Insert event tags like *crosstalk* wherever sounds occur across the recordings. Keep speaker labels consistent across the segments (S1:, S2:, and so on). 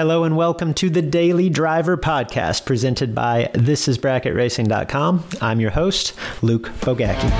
S1: Hello and welcome to the Daily Driver Podcast presented by thisisbracketracing.com. I'm your host, Luke Bogacki.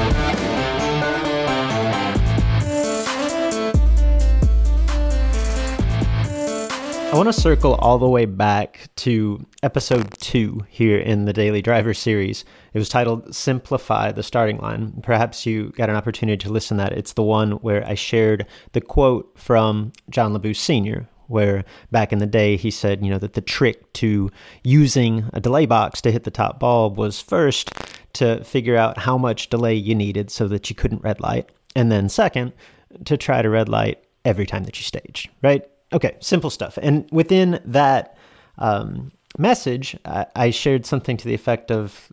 S1: I want to circle all the way back to episode two here in the Daily Driver series. It was titled Simplify the Starting Line. Perhaps you got an opportunity to listen to that. It's the one where I shared the quote from John Labouse Sr., where back in the day he said, you know, that the trick to using a delay box to hit the top bulb was first to figure out how much delay you needed so that you couldn't red light, and then second, to try to red light every time that you stage, right? Okay, simple stuff. And within that um, message, I, I shared something to the effect of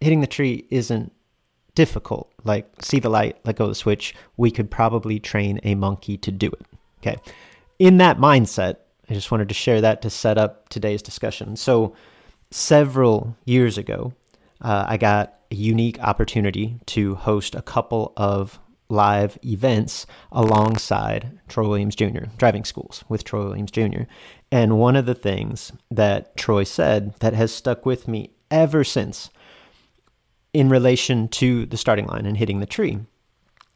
S1: hitting the tree isn't difficult. Like, see the light, let go of the switch. We could probably train a monkey to do it. Okay in that mindset, I just wanted to share that to set up today's discussion. So, several years ago, uh, I got a unique opportunity to host a couple of live events alongside Troy Williams Jr., driving schools with Troy Williams Jr. And one of the things that Troy said that has stuck with me ever since in relation to the starting line and hitting the tree,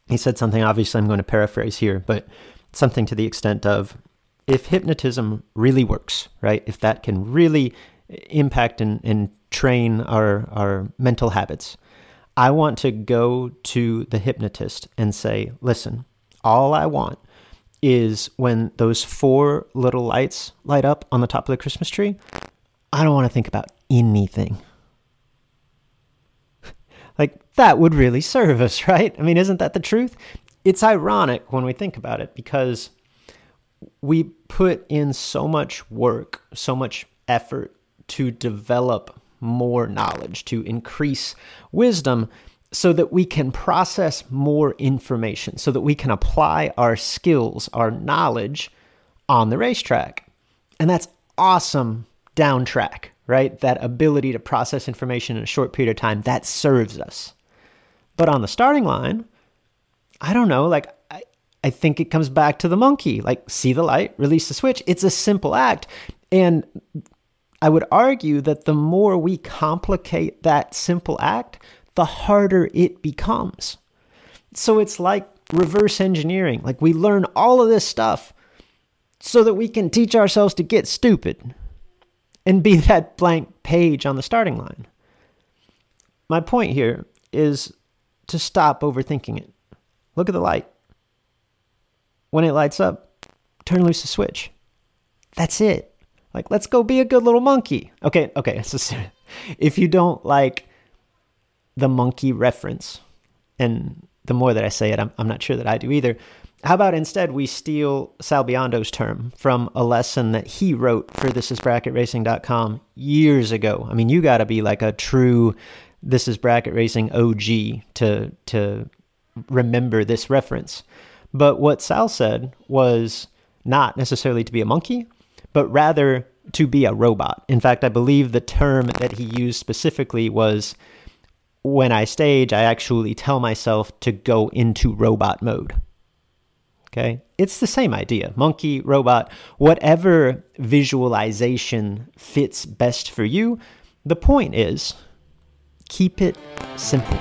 S1: he said something, obviously, I'm going to paraphrase here, but something to the extent of if hypnotism really works, right? If that can really impact and, and train our, our mental habits, I want to go to the hypnotist and say, listen, all I want is when those four little lights light up on the top of the Christmas tree, I don't want to think about anything. *laughs* like, that would really serve us, *laughs* right? I mean, isn't that the truth? It's ironic when we think about it because we put in so much work, so much effort to develop more knowledge, to increase wisdom, so that we can process more information, so that we can apply our skills, our knowledge on the racetrack. And that's awesome down track, right? That ability to process information in a short period of time, that serves us. But on the starting line, I don't know, like I, I think it comes back to the monkey. Like see the light, release the switch. It's a simple act. And I would argue that the more we complicate that simple act, the harder it becomes. So it's like reverse engineering. Like we learn all of this stuff so that we can teach ourselves to get stupid and be *laughs* that blank page on the starting line. My point here is to stop overthinking it. Look at the light. When it lights up, turn loose the switch. That's it. Like, let's go be a good little monkey. Okay, okay. *laughs* So if you don't like the monkey reference, and the more that I say it, I'm, I'm not sure that I do either. How about instead we steal Sal Biondo's term from a lesson that he wrote for thisisbracketracing.com years ago? I mean, you got to be like a true This is Bracket Racing OG to to remember this reference. But what Sal said was not necessarily to be a monkey, but rather to be a robot. In fact, I believe the term that he used specifically was when I stage, I actually tell myself to go into robot mode. Okay? It's the same idea monkey, robot, whatever visualization fits best for you. The point is keep it simple.